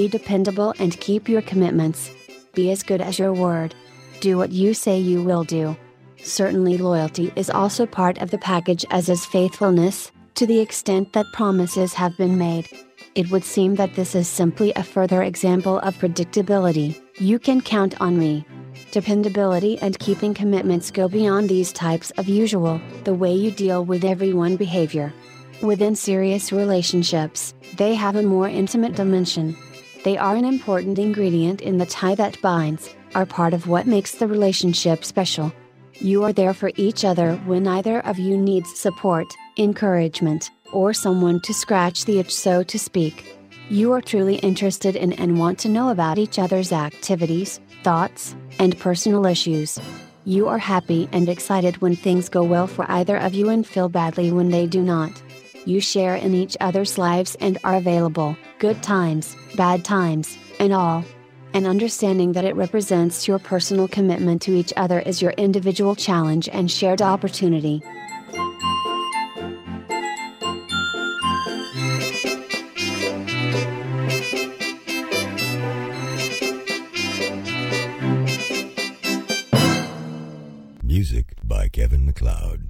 Be dependable and keep your commitments. Be as good as your word. Do what you say you will do. Certainly, loyalty is also part of the package, as is faithfulness, to the extent that promises have been made. It would seem that this is simply a further example of predictability. You can count on me. Dependability and keeping commitments go beyond these types of usual, the way you deal with everyone behavior. Within serious relationships, they have a more intimate dimension. They are an important ingredient in the tie that binds, are part of what makes the relationship special. You are there for each other when either of you needs support, encouragement, or someone to scratch the itch, so to speak. You are truly interested in and want to know about each other's activities, thoughts, and personal issues. You are happy and excited when things go well for either of you and feel badly when they do not. You share in each other's lives and are available, good times, bad times, and all. And understanding that it represents your personal commitment to each other is your individual challenge and shared opportunity. Music by Kevin MacLeod.